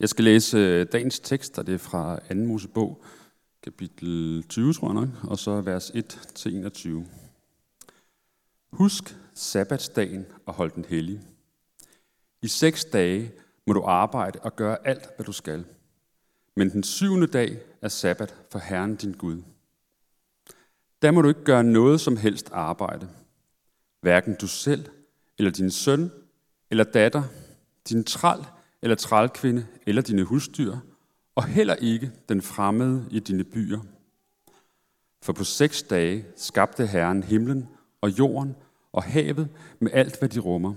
Jeg skal læse øh, dagens tekst, og det er fra 2. Mosebog, kapitel 20, tror jeg nok, og så vers 1-21. Husk sabbatsdagen og hold den hellig. I seks dage må du arbejde og gøre alt, hvad du skal. Men den syvende dag er sabbat for Herren din Gud. Der må du ikke gøre noget som helst arbejde. Hverken du selv, eller din søn, eller datter, din træl, eller trælkvinde, eller dine husdyr, og heller ikke den fremmede i dine byer. For på seks dage skabte Herren himlen og jorden og havet med alt, hvad de rummer.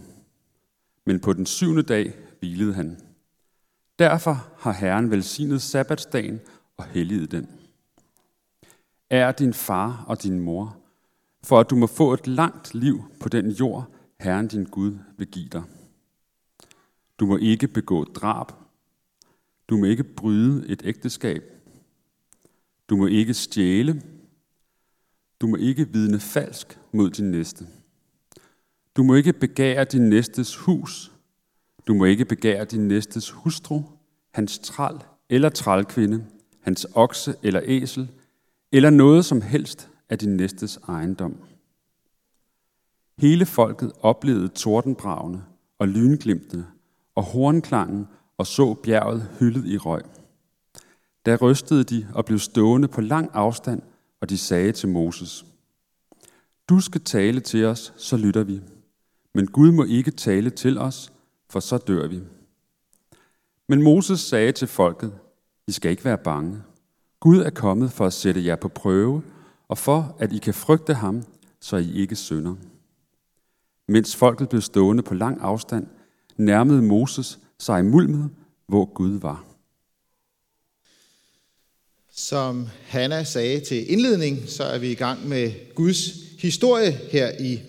Men på den syvende dag hvilede han. Derfor har Herren velsignet sabbatsdagen og helliget den. Er din far og din mor, for at du må få et langt liv på den jord, Herren din Gud vil give dig. Du må ikke begå drab. Du må ikke bryde et ægteskab. Du må ikke stjæle. Du må ikke vidne falsk mod din næste. Du må ikke begære din næstes hus. Du må ikke begære din næstes hustru, hans tral eller trælkvinde, hans okse eller æsel, eller noget som helst af din næstes ejendom. Hele folket oplevede tordenbragene og lynglimtene og hornklangen og så bjerget hyldet i røg. Da rystede de og blev stående på lang afstand, og de sagde til Moses, Du skal tale til os, så lytter vi. Men Gud må ikke tale til os, for så dør vi. Men Moses sagde til folket, I skal ikke være bange. Gud er kommet for at sætte jer på prøve, og for at I kan frygte ham, så I ikke synder. Mens folket blev stående på lang afstand, nærmede Moses sig i mulmet, hvor Gud var. Som Hanna sagde til indledning, så er vi i gang med Guds historie her i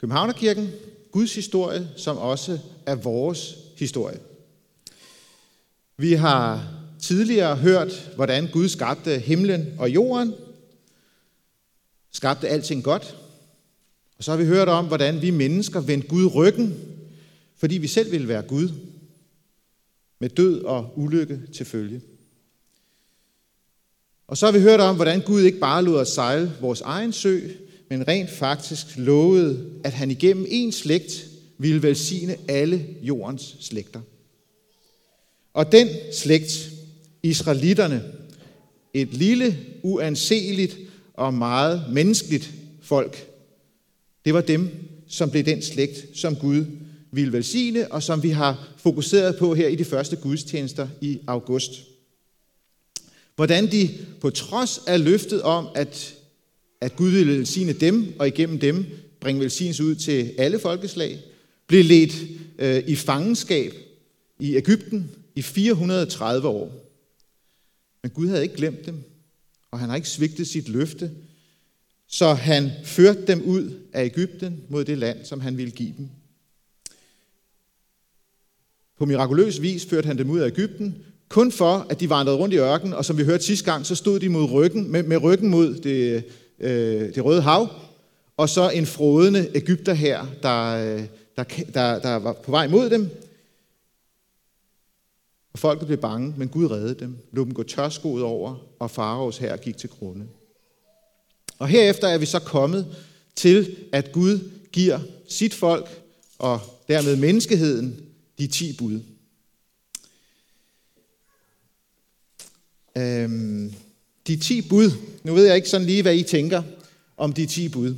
Københavnerkirken. Guds historie, som også er vores historie. Vi har tidligere hørt, hvordan Gud skabte himlen og jorden, skabte alting godt. Og så har vi hørt om, hvordan vi mennesker vendte Gud ryggen fordi vi selv ville være Gud, med død og ulykke til følge. Og så har vi hørt om, hvordan Gud ikke bare lod os sejle vores egen sø, men rent faktisk lovede, at han igennem en slægt ville velsigne alle jordens slægter. Og den slægt, israelitterne, et lille, uanseligt og meget menneskeligt folk, det var dem, som blev den slægt, som Gud vil velsigne, og som vi har fokuseret på her i de første gudstjenester i august. Hvordan de på trods af løftet om, at, at Gud ville velsigne dem, og igennem dem bringe velsignelse ud til alle folkeslag, blev ledt øh, i fangenskab i Ægypten i 430 år. Men Gud havde ikke glemt dem, og han har ikke svigtet sit løfte, så han førte dem ud af Ægypten mod det land, som han ville give dem. På mirakuløs vis førte han dem ud af Ægypten, kun for, at de vandrede rundt i ørkenen, og som vi hørte sidste gang, så stod de mod ryggen, med, med ryggen mod det, øh, det røde hav, og så en frodende Ægypter her, der, øh, der, der, der var på vej mod dem. Og folket blev bange, men Gud reddede dem, lod dem gå tørskoet over, og faraos her gik til grunde. Og herefter er vi så kommet til, at Gud giver sit folk, og dermed menneskeheden, de ti bud. Øhm, de ti bud. Nu ved jeg ikke sådan lige, hvad I tænker om de ti bud.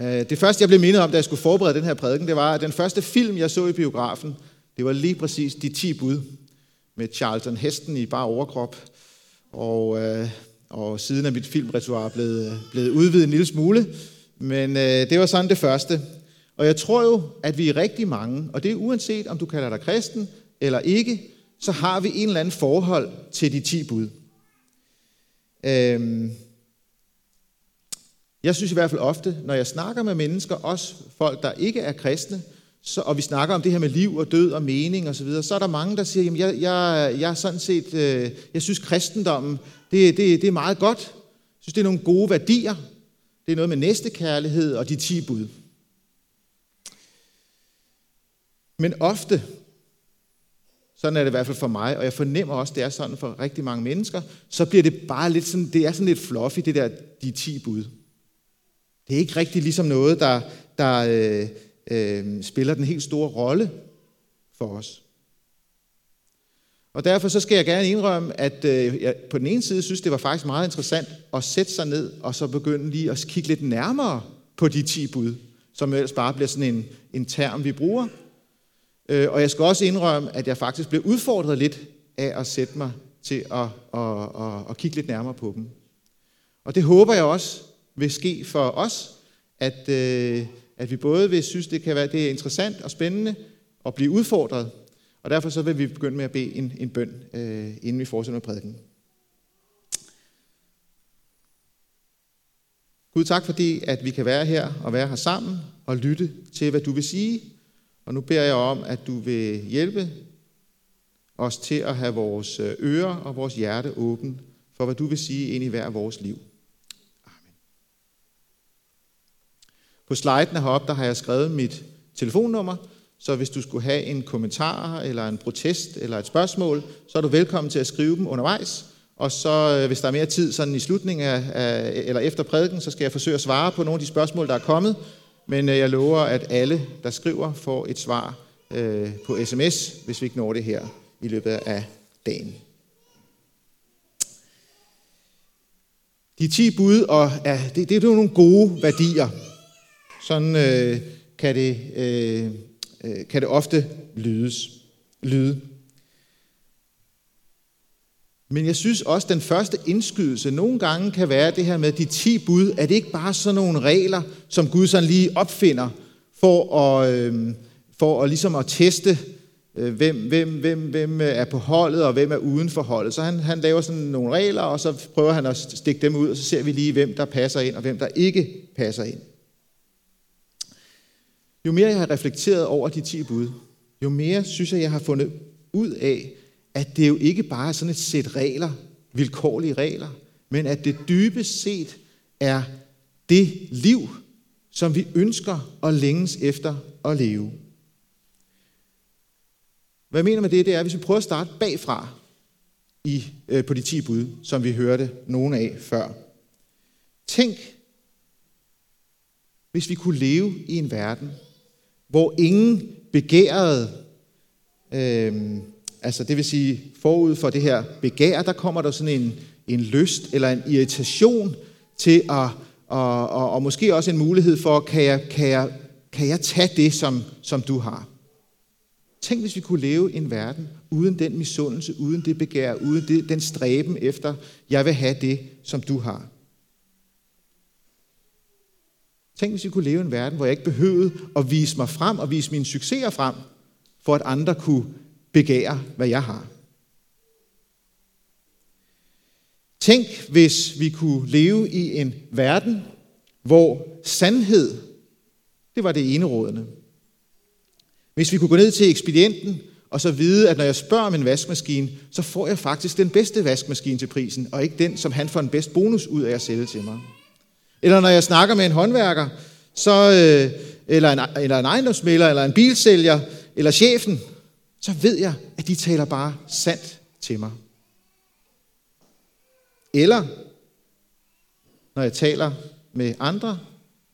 Øh, det første, jeg blev mindet om, da jeg skulle forberede den her prædiken, det var, at den første film, jeg så i biografen, det var lige præcis De 10 bud, med Charlton Heston i bare overkrop. Og, øh, og siden er mit filmrepertoire blevet, blevet udvidet en lille smule. Men øh, det var sådan det første. Og jeg tror jo, at vi er rigtig mange, og det er uanset om du kalder dig kristen eller ikke, så har vi en eller anden forhold til de ti bud. Øhm, jeg synes i hvert fald ofte, når jeg snakker med mennesker, også folk, der ikke er kristne, så, og vi snakker om det her med liv og død og mening osv., så, videre, så er der mange, der siger, at jeg, jeg, jeg, sådan set, øh, jeg synes kristendommen, det, det, det er meget godt. Jeg synes, det er nogle gode værdier. Det er noget med næstekærlighed og de ti bud. Men ofte, sådan er det i hvert fald for mig, og jeg fornemmer også, at det er sådan for rigtig mange mennesker, så bliver det bare lidt sådan, det er sådan lidt fluffy, det der, de 10 bud. Det er ikke rigtig ligesom noget, der, der øh, øh, spiller den helt store rolle for os. Og derfor så skal jeg gerne indrømme, at øh, jeg på den ene side synes, det var faktisk meget interessant at sætte sig ned og så begynde lige at kigge lidt nærmere på de 10 bud, som ellers bare bliver sådan en, en term, vi bruger. Øh, og jeg skal også indrømme, at jeg faktisk blev udfordret lidt af at sætte mig til at, at, at, at kigge lidt nærmere på dem. Og det håber jeg også vil ske for os, at, øh, at vi både vil synes, det kan være det er interessant og spændende at blive udfordret, og derfor så vil vi begynde med at bede en, en bøn, øh, inden vi fortsætter med prædiken. Gud, tak fordi, at vi kan være her og være her sammen og lytte til, hvad du vil sige. Og nu beder jeg om, at du vil hjælpe os til at have vores øh, ører og vores hjerte åben for, hvad du vil sige ind i hver vores liv. Amen. På sliden heroppe, der har jeg skrevet mit telefonnummer, så hvis du skulle have en kommentar, eller en protest, eller et spørgsmål, så er du velkommen til at skrive dem undervejs. Og så, øh, hvis der er mere tid sådan i slutningen af, af, eller efter prædiken, så skal jeg forsøge at svare på nogle af de spørgsmål, der er kommet. Men øh, jeg lover, at alle, der skriver, får et svar øh, på sms, hvis vi ikke når det her i løbet af dagen. De 10 bud, og ja, det, det er jo nogle gode værdier. Sådan øh, kan, det, øh, øh, kan det ofte lydes, lyde. Men jeg synes også, at den første indskydelse nogle gange kan være det her med de 10 bud. Er det ikke bare sådan nogle regler, som Gud sådan lige opfinder for at, øh, for at, ligesom at teste, øh, hvem, hvem, hvem, hvem er på holdet og hvem er uden for holdet. Så han, han laver sådan nogle regler, og så prøver han at stikke dem ud, og så ser vi lige, hvem der passer ind og hvem der ikke passer ind. Jo mere jeg har reflekteret over de 10 bud, jo mere synes jeg, jeg har fundet ud af, at det jo ikke bare er sådan et sæt regler, vilkårlige regler, men at det dybest set er det liv, som vi ønsker og længes efter at leve. Hvad jeg mener med det, det er, hvis vi prøver at starte bagfra i, øh, på de 10 bud, som vi hørte nogen af før. Tænk, hvis vi kunne leve i en verden, hvor ingen begærede øh, Altså det vil sige, forud for det her begær, der kommer der sådan en, en lyst eller en irritation til at, og, og, og måske også en mulighed for, kan jeg, kan jeg, kan jeg tage det, som, som du har? Tænk, hvis vi kunne leve i en verden uden den misundelse, uden det begær, uden det, den stræben efter, jeg vil have det, som du har. Tænk, hvis vi kunne leve i en verden, hvor jeg ikke behøvede at vise mig frem og vise mine succeser frem, for at andre kunne begærer, hvad jeg har. Tænk, hvis vi kunne leve i en verden, hvor sandhed, det var det enerådende. Hvis vi kunne gå ned til ekspedienten, og så vide, at når jeg spørger om en vaskemaskine, så får jeg faktisk den bedste vaskemaskine til prisen, og ikke den, som han får en bedst bonus ud af at sælge til mig. Eller når jeg snakker med en håndværker, så, øh, eller, en, eller en ejendomsmælder, eller en bilsælger, eller chefen, så ved jeg, at de taler bare sandt til mig. Eller når jeg taler med andre,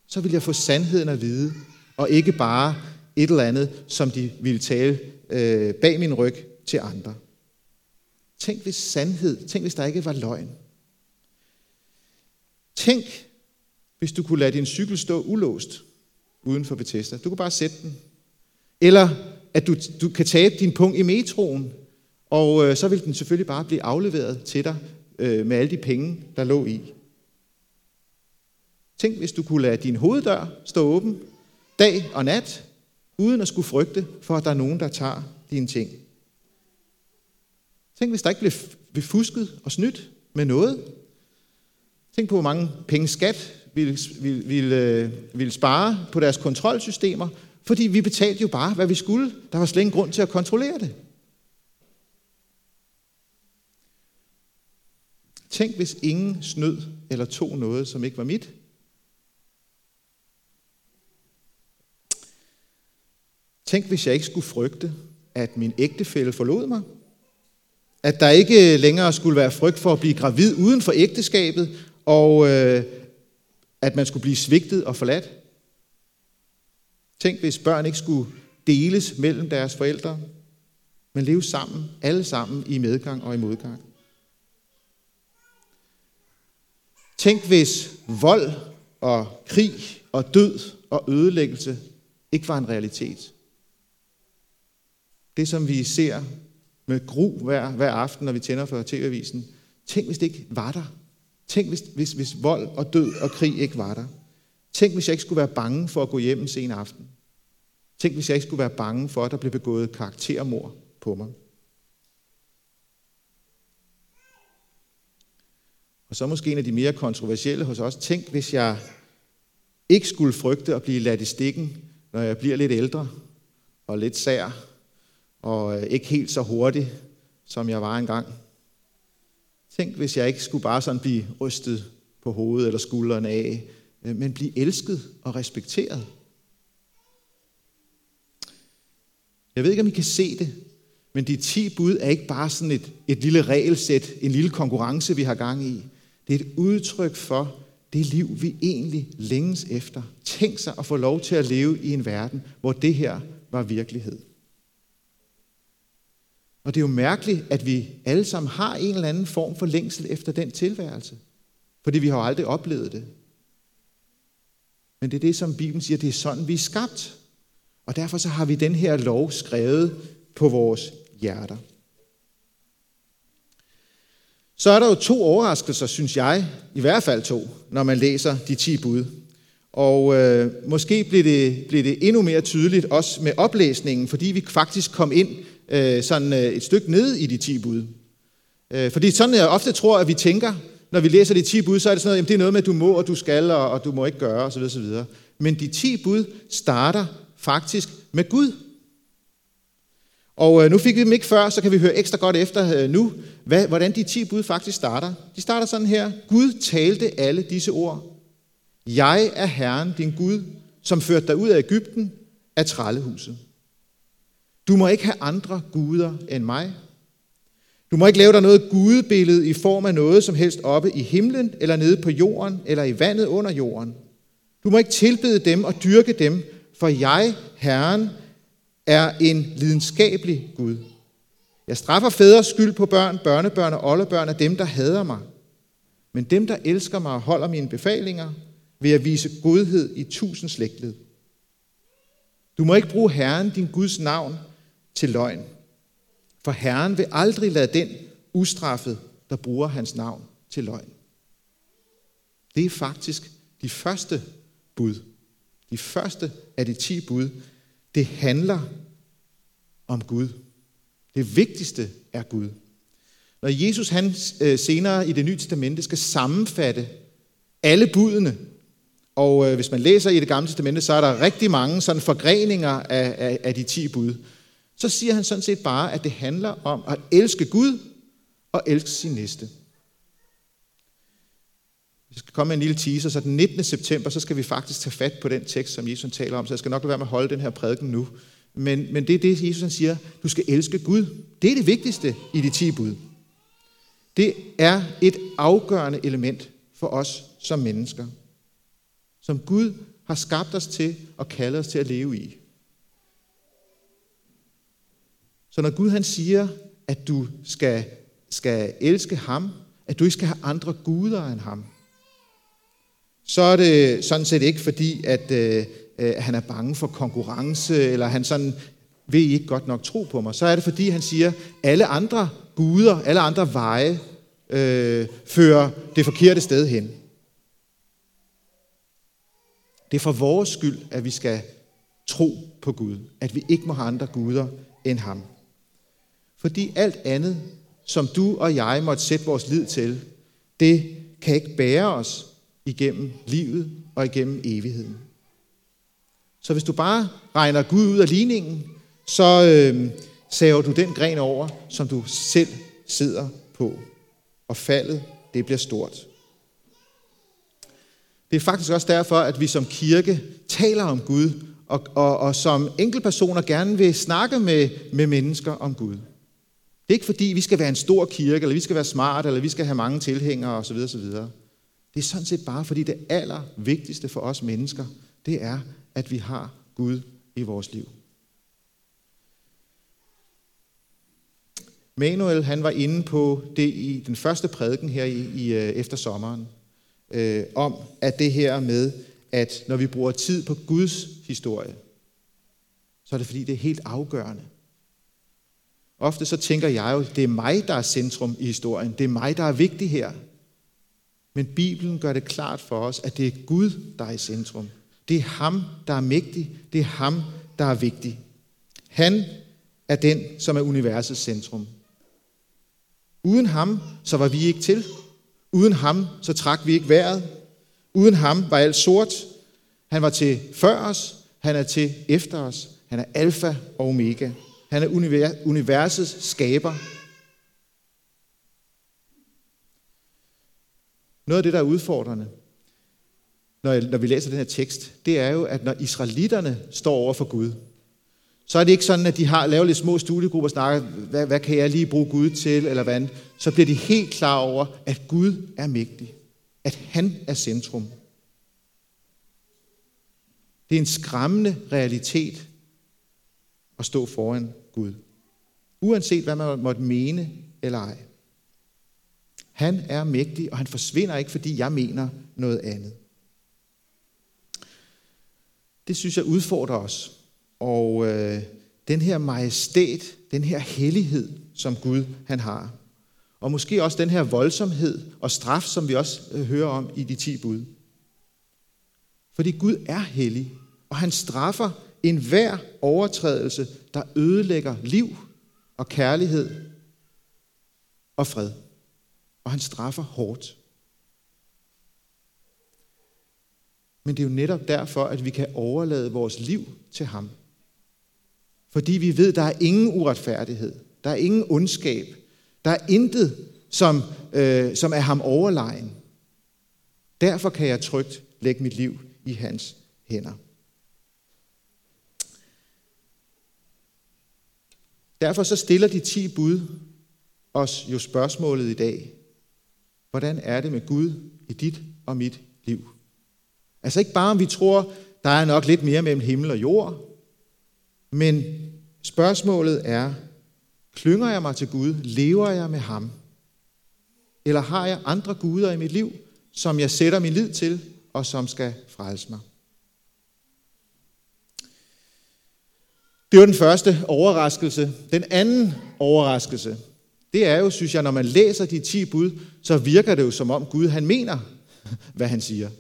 så vil jeg få sandheden at vide, og ikke bare et eller andet, som de ville tale øh, bag min ryg til andre. Tænk hvis sandhed, tænk hvis der ikke var løgn. Tænk, hvis du kunne lade din cykel stå ulåst uden for Bethesda. Du kunne bare sætte den. Eller at du, du kan tabe din punkt i metroen, og øh, så vil den selvfølgelig bare blive afleveret til dig øh, med alle de penge, der lå i. Tænk, hvis du kunne lade din hoveddør stå åben dag og nat, uden at skulle frygte for, at der er nogen, der tager dine ting. Tænk, hvis der ikke blev, blev fusket og snydt med noget. Tænk på, hvor mange penge skat ville, ville, ville, øh, ville spare på deres kontrolsystemer, fordi vi betalte jo bare, hvad vi skulle. Der var slet ingen grund til at kontrollere det. Tænk, hvis ingen snød eller tog noget, som ikke var mit. Tænk, hvis jeg ikke skulle frygte at min ægtefælle forlod mig. At der ikke længere skulle være frygt for at blive gravid uden for ægteskabet, og øh, at man skulle blive svigtet og forladt. Tænk, hvis børn ikke skulle deles mellem deres forældre, men leve sammen, alle sammen i medgang og i modgang. Tænk, hvis vold og krig og død og ødelæggelse ikke var en realitet. Det, som vi ser med gru hver, hver aften, når vi tænder for TV-avisen. Tænk, hvis det ikke var der. Tænk, hvis, hvis, hvis vold og død og krig ikke var der. Tænk, hvis jeg ikke skulle være bange for at gå hjem en sen aften. Tænk, hvis jeg ikke skulle være bange for, at der blev begået karaktermord på mig. Og så måske en af de mere kontroversielle hos os. Tænk, hvis jeg ikke skulle frygte at blive ladt i stikken, når jeg bliver lidt ældre og lidt sær og øh, ikke helt så hurtig, som jeg var engang. Tænk, hvis jeg ikke skulle bare sådan blive rystet på hovedet eller skuldrene af, øh, men blive elsket og respekteret. Jeg ved ikke, om I kan se det, men de 10 bud er ikke bare sådan et, et lille regelsæt, en lille konkurrence, vi har gang i. Det er et udtryk for det liv, vi egentlig længes efter. Tænk sig at få lov til at leve i en verden, hvor det her var virkelighed. Og det er jo mærkeligt, at vi alle sammen har en eller anden form for længsel efter den tilværelse. Fordi vi har jo aldrig oplevet det. Men det er det, som Bibelen siger, det er sådan, vi er skabt. Og derfor så har vi den her lov skrevet på vores hjerter. Så er der jo to overraskelser, synes jeg, i hvert fald to, når man læser de 10 bud. Og øh, måske bliver det, bliver det endnu mere tydeligt også med oplæsningen, fordi vi faktisk kom ind øh, sådan øh, et stykke ned i de 10 bud. Øh, fordi sådan jeg ofte tror, at vi tænker, når vi læser de 10 bud, så er det sådan noget, jamen det er noget med, at du må, og du skal, og, og du må ikke gøre, osv. osv. Men de 10 bud starter faktisk med Gud. Og øh, nu fik vi dem ikke før, så kan vi høre ekstra godt efter øh, nu, hvad, hvordan de 10 bud faktisk starter. De starter sådan her. Gud talte alle disse ord. Jeg er Herren, din Gud, som førte dig ud af Ægypten af trællehuset. Du må ikke have andre guder end mig. Du må ikke lave dig noget gudebillede i form af noget som helst oppe i himlen, eller nede på jorden, eller i vandet under jorden. Du må ikke tilbede dem og dyrke dem, for jeg, Herren, er en lidenskabelig Gud. Jeg straffer fædres skyld på børn, børnebørn og oldebørn af dem, der hader mig. Men dem, der elsker mig og holder mine befalinger, vil jeg vise godhed i tusind slægtled. Du må ikke bruge Herren, din Guds navn, til løgn. For Herren vil aldrig lade den ustraffet, der bruger hans navn til løgn. Det er faktisk de første bud. De første af de ti bud. Det handler om Gud. Det vigtigste er Gud. Når Jesus han øh, senere i det nye testamente skal sammenfatte alle budene, og øh, hvis man læser i det gamle testamente, så er der rigtig mange sådan forgreninger af, af, af de ti bud så siger han sådan set bare, at det handler om at elske Gud og elske sin næste. Vi skal komme med en lille teaser, så den 19. september, så skal vi faktisk tage fat på den tekst, som Jesus taler om, så jeg skal nok lade være med at holde den her prædiken nu. Men, men det er det, Jesus han siger, du skal elske Gud. Det er det vigtigste i de 10 bud. Det er et afgørende element for os som mennesker, som Gud har skabt os til og kaldet os til at leve i. Så når Gud han siger, at du skal, skal elske ham, at du ikke skal have andre guder end ham, så er det sådan set ikke fordi, at øh, øh han er bange for konkurrence, eller han sådan, vil I ikke godt nok tro på mig? Så er det fordi, han siger, alle andre guder, alle andre veje, øh, fører det forkerte sted hen. Det er for vores skyld, at vi skal tro på Gud. At vi ikke må have andre guder end ham. Fordi alt andet, som du og jeg måtte sætte vores lid til, det kan ikke bære os igennem livet og igennem evigheden. Så hvis du bare regner Gud ud af ligningen, så øh, saver du den gren over, som du selv sidder på. Og faldet, det bliver stort. Det er faktisk også derfor, at vi som kirke taler om Gud og, og, og som enkeltpersoner gerne vil snakke med, med mennesker om Gud. Det er ikke fordi, vi skal være en stor kirke, eller vi skal være smart, eller vi skal have mange tilhængere osv. osv. Det er sådan set bare fordi det allervigtigste for os mennesker, det er, at vi har Gud i vores liv. Manuel han var inde på det i den første prædiken her i, i øh, efter sommeren, øh, om at det her med, at når vi bruger tid på Guds historie, så er det fordi, det er helt afgørende. Ofte så tænker jeg jo, det er mig, der er centrum i historien. Det er mig, der er vigtig her. Men Bibelen gør det klart for os, at det er Gud, der er i centrum. Det er ham, der er mægtig. Det er ham, der er vigtig. Han er den, som er universets centrum. Uden ham, så var vi ikke til. Uden ham, så trak vi ikke vejret. Uden ham var alt sort. Han var til før os, han er til efter os. Han er alfa og omega. Han er universets skaber. Noget af det, der er udfordrende, når, når vi læser den her tekst, det er jo, at når israelitterne står over for Gud, så er det ikke sådan, at de har lavet lidt små studiegrupper og snakker, hvad, hvad kan jeg lige bruge Gud til, eller hvad Så bliver de helt klar over, at Gud er mægtig. At han er centrum. Det er en skræmmende realitet at stå foran Gud. Uanset hvad man måtte mene eller ej. Han er mægtig, og han forsvinder ikke, fordi jeg mener noget andet. Det synes jeg udfordrer os. Og øh, den her majestæt, den her hellighed, som Gud han har. Og måske også den her voldsomhed og straf, som vi også øh, hører om i de ti bud. Fordi Gud er hellig, og han straffer enhver overtrædelse, der ødelægger liv og kærlighed og fred. Og han straffer hårdt. Men det er jo netop derfor, at vi kan overlade vores liv til ham. Fordi vi ved, der er ingen uretfærdighed. Der er ingen ondskab. Der er intet, som, øh, som er ham overlegen. Derfor kan jeg trygt lægge mit liv i hans hænder. Derfor så stiller de ti bud os jo spørgsmålet i dag. Hvordan er det med Gud i dit og mit liv? Altså ikke bare om vi tror, der er nok lidt mere mellem himmel og jord, men spørgsmålet er, klynger jeg mig til Gud? Lever jeg med ham? Eller har jeg andre guder i mit liv, som jeg sætter min lid til, og som skal frelse mig? Det var den første overraskelse. Den anden overraskelse, det er jo, synes jeg, når man læser de 10 bud, så virker det jo som om Gud, han mener, hvad han siger.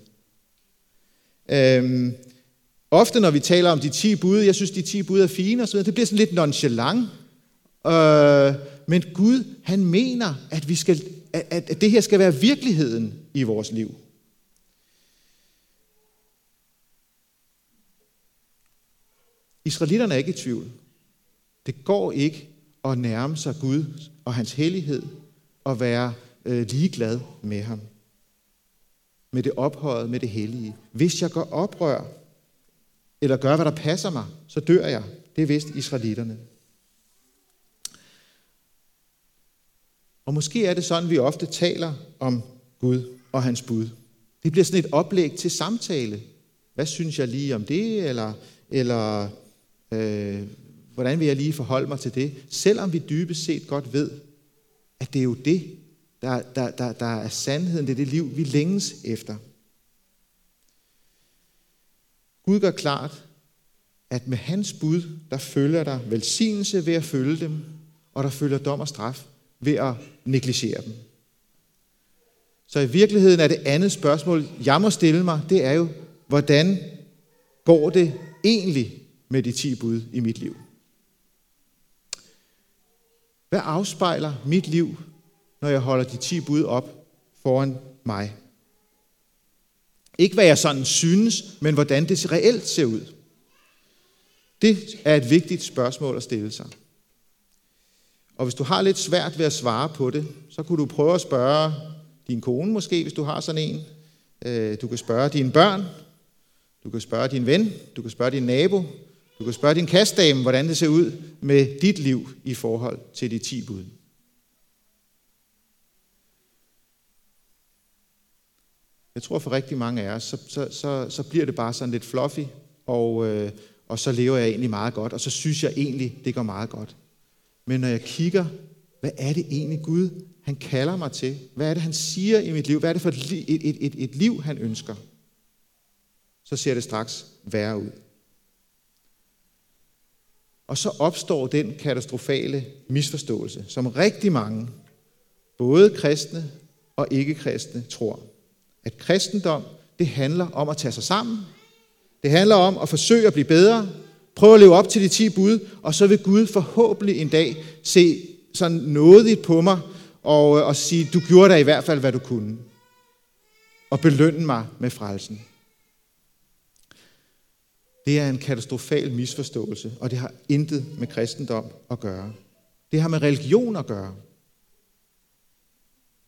Øhm, ofte når vi taler om de 10 bud, jeg synes, de 10 bud er fine og så videre, det bliver sådan lidt nonchalant. Øh, men Gud, han mener, at, vi skal, at, at det her skal være virkeligheden i vores liv. Israelitterne er ikke i tvivl. Det går ikke at nærme sig Gud og hans hellighed og være øh, ligeglad med ham. Med det ophøjet, med det hellige. Hvis jeg går oprør, eller gør, hvad der passer mig, så dør jeg. Det vidste israelitterne. Og måske er det sådan, vi ofte taler om Gud og hans bud. Det bliver sådan et oplæg til samtale. Hvad synes jeg lige om det? Eller, eller Øh, hvordan vil jeg lige forholde mig til det? Selvom vi dybest set godt ved, at det er jo det, der, der, der, der er sandheden, det er det liv, vi længes efter. Gud gør klart, at med hans bud, der følger der velsignelse ved at følge dem, og der følger dom og straf ved at negligere dem. Så i virkeligheden er det andet spørgsmål, jeg må stille mig, det er jo, hvordan går det egentlig med de ti bud i mit liv? Hvad afspejler mit liv, når jeg holder de ti bud op foran mig? Ikke hvad jeg sådan synes, men hvordan det reelt ser ud. Det er et vigtigt spørgsmål at stille sig. Og hvis du har lidt svært ved at svare på det, så kunne du prøve at spørge din kone måske, hvis du har sådan en. Øh, du kan spørge dine børn. Du kan spørge din ven, du kan spørge din nabo, du kan spørge din kastdame, hvordan det ser ud med dit liv i forhold til de ti bud. Jeg tror for rigtig mange af os, så, så, så, så bliver det bare sådan lidt fluffy, og, øh, og så lever jeg egentlig meget godt, og så synes jeg egentlig, det går meget godt. Men når jeg kigger, hvad er det egentlig Gud, han kalder mig til? Hvad er det, han siger i mit liv? Hvad er det for et, et, et, et, liv, han ønsker? Så ser det straks værre ud. Og så opstår den katastrofale misforståelse, som rigtig mange, både kristne og ikke-kristne, tror. At kristendom, det handler om at tage sig sammen. Det handler om at forsøge at blive bedre, prøve at leve op til de 10 bud, og så vil Gud forhåbentlig en dag se sådan nådigt på mig og, øh, og sige, du gjorde da i hvert fald, hvad du kunne. Og belønne mig med frelsen. Det er en katastrofal misforståelse, og det har intet med kristendom at gøre. Det har med religion at gøre.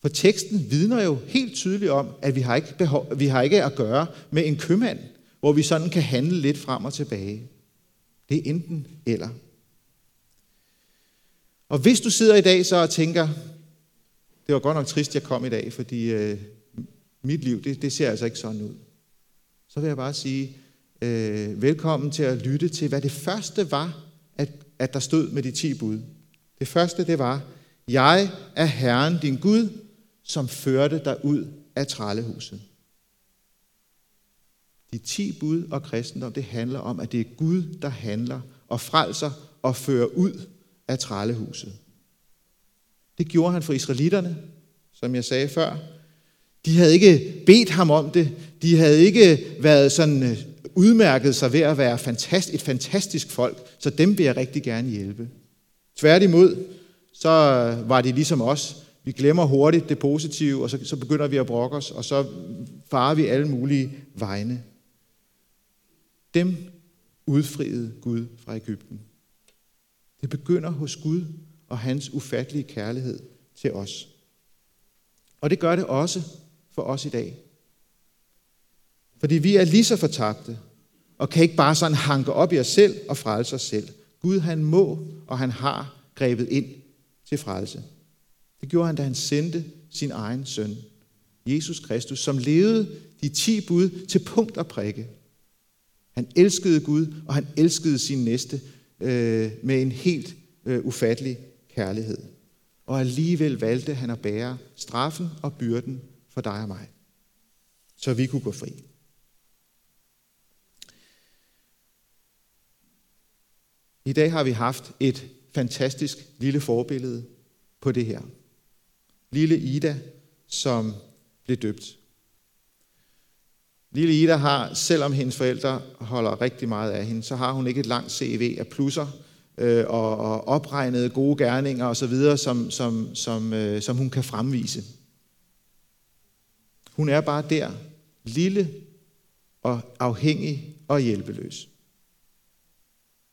For teksten vidner jo helt tydeligt om, at vi har ikke, behov, vi har ikke at gøre med en købmand, hvor vi sådan kan handle lidt frem og tilbage. Det er enten eller. Og hvis du sidder i dag så og tænker, det var godt nok trist, jeg kom i dag, fordi øh, mit liv, det, det ser altså ikke sådan ud. Så vil jeg bare sige, øh, velkommen til at lytte til, hvad det første var, at, at der stod med de ti bud. Det første, det var, jeg er Herren din Gud, som førte dig ud af trællehuset. De ti bud og kristendom, det handler om, at det er Gud, der handler og frelser og fører ud af trællehuset. Det gjorde han for israelitterne, som jeg sagde før. De havde ikke bedt ham om det. De havde ikke været sådan øh, udmærket sig ved at være fantast, et fantastisk folk, så dem vil jeg rigtig gerne hjælpe. Tværtimod, så var de ligesom os. Vi glemmer hurtigt det positive, og så, så begynder vi at brokke os, og så farer vi alle mulige vegne. Dem udfriede Gud fra Ægypten. Det begynder hos Gud og hans ufattelige kærlighed til os. Og det gør det også for os i dag. Fordi vi er lige så fortabte, og kan ikke bare sådan hanke op i os selv og frelse os selv. Gud han må, og han har grebet ind til frelse. Det gjorde han, da han sendte sin egen søn, Jesus Kristus, som levede de ti bud til punkt og prikke. Han elskede Gud, og han elskede sin næste øh, med en helt øh, ufattelig kærlighed. Og alligevel valgte han at bære straffen og byrden for dig og mig, så vi kunne gå fri. I dag har vi haft et fantastisk lille forbillede på det her. Lille Ida, som blev døbt. Lille Ida har, selvom hendes forældre holder rigtig meget af hende, så har hun ikke et langt CV af plusser øh, og, og opregnede gode gerninger osv., som, som, som, øh, som hun kan fremvise. Hun er bare der, lille og afhængig og hjælpeløs.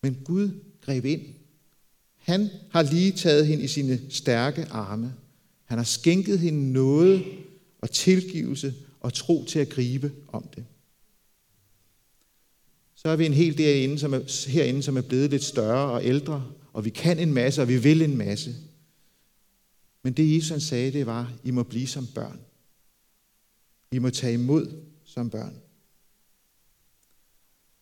Men Gud greb ind. Han har lige taget hende i sine stærke arme. Han har skænket hende noget og tilgivelse og tro til at gribe om det. Så er vi en hel derinde, som er, herinde, som er blevet lidt større og ældre, og vi kan en masse, og vi vil en masse. Men det Jesus han sagde, det var, I må blive som børn. I må tage imod som børn.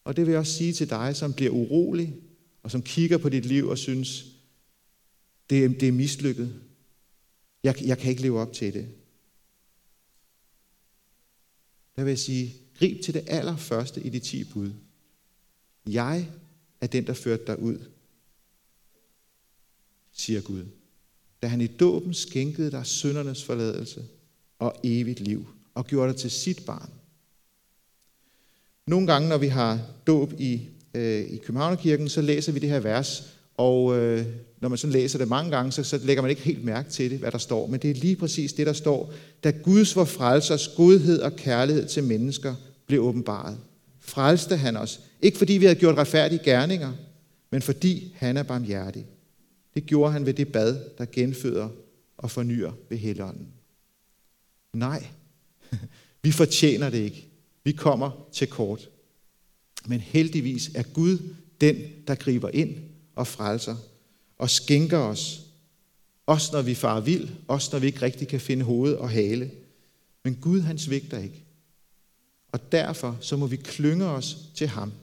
Og det vil jeg også sige til dig, som bliver urolig, og som kigger på dit liv og synes, det er, det er mislykket. Jeg, jeg kan ikke leve op til det. Der vil jeg sige, grib til det allerførste i de ti bud. Jeg er den, der førte dig ud, siger Gud. Da han i dåben skænkede dig søndernes forladelse og evigt liv, og gjorde dig til sit barn. Nogle gange, når vi har dåb i, øh, i Københavnerkirken, så læser vi det her vers, og øh, når man så læser det mange gange, så, så lægger man ikke helt mærke til det, hvad der står. Men det er lige præcis det, der står. Da Guds vor frelsers godhed og kærlighed til mennesker blev åbenbaret, frelste han os. Ikke fordi vi havde gjort retfærdige gerninger, men fordi han er barmhjertig. Det gjorde han ved det bad, der genføder og fornyer ved Helligånden. Nej, vi fortjener det ikke. Vi kommer til kort. Men heldigvis er Gud den, der griber ind og frelser og skænker os. Også når vi farer vild, også når vi ikke rigtig kan finde hoved og hale. Men Gud han svigter ikke. Og derfor så må vi klynge os til ham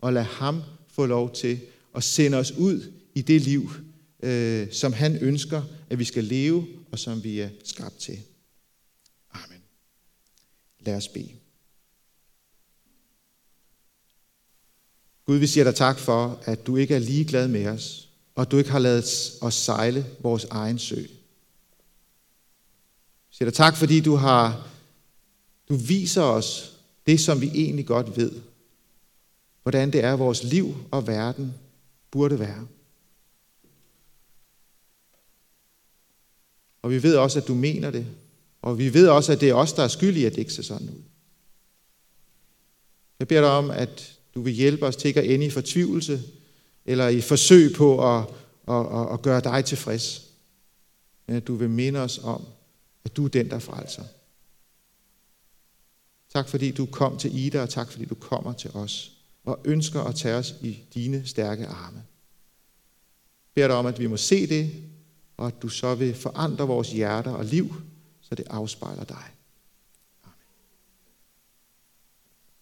og lade ham få lov til at sende os ud i det liv, øh, som han ønsker, at vi skal leve, og som vi er skabt til. Amen. Lad os bede. Gud, vi siger dig tak for, at du ikke er ligeglad med os, og du ikke har lavet os sejle vores egen sø. Vi siger dig tak, fordi du har du viser os det, som vi egentlig godt ved. Hvordan det er, vores liv og verden burde være. Og vi ved også, at du mener det. Og vi ved også, at det er os, der er skyldige, at det ikke ser sådan ud. Jeg beder dig om, at du vil hjælpe os til ikke at ende i fortvivlelse, eller i forsøg på at, at, at, at gøre dig tilfreds. Men at du vil minde os om, at du er den, der frelser. Tak fordi du kom til Ida, og tak fordi du kommer til os, og ønsker at tage os i dine stærke arme. Jeg beder dig om, at vi må se det, og at du så vil forandre vores hjerter og liv, så det afspejler dig.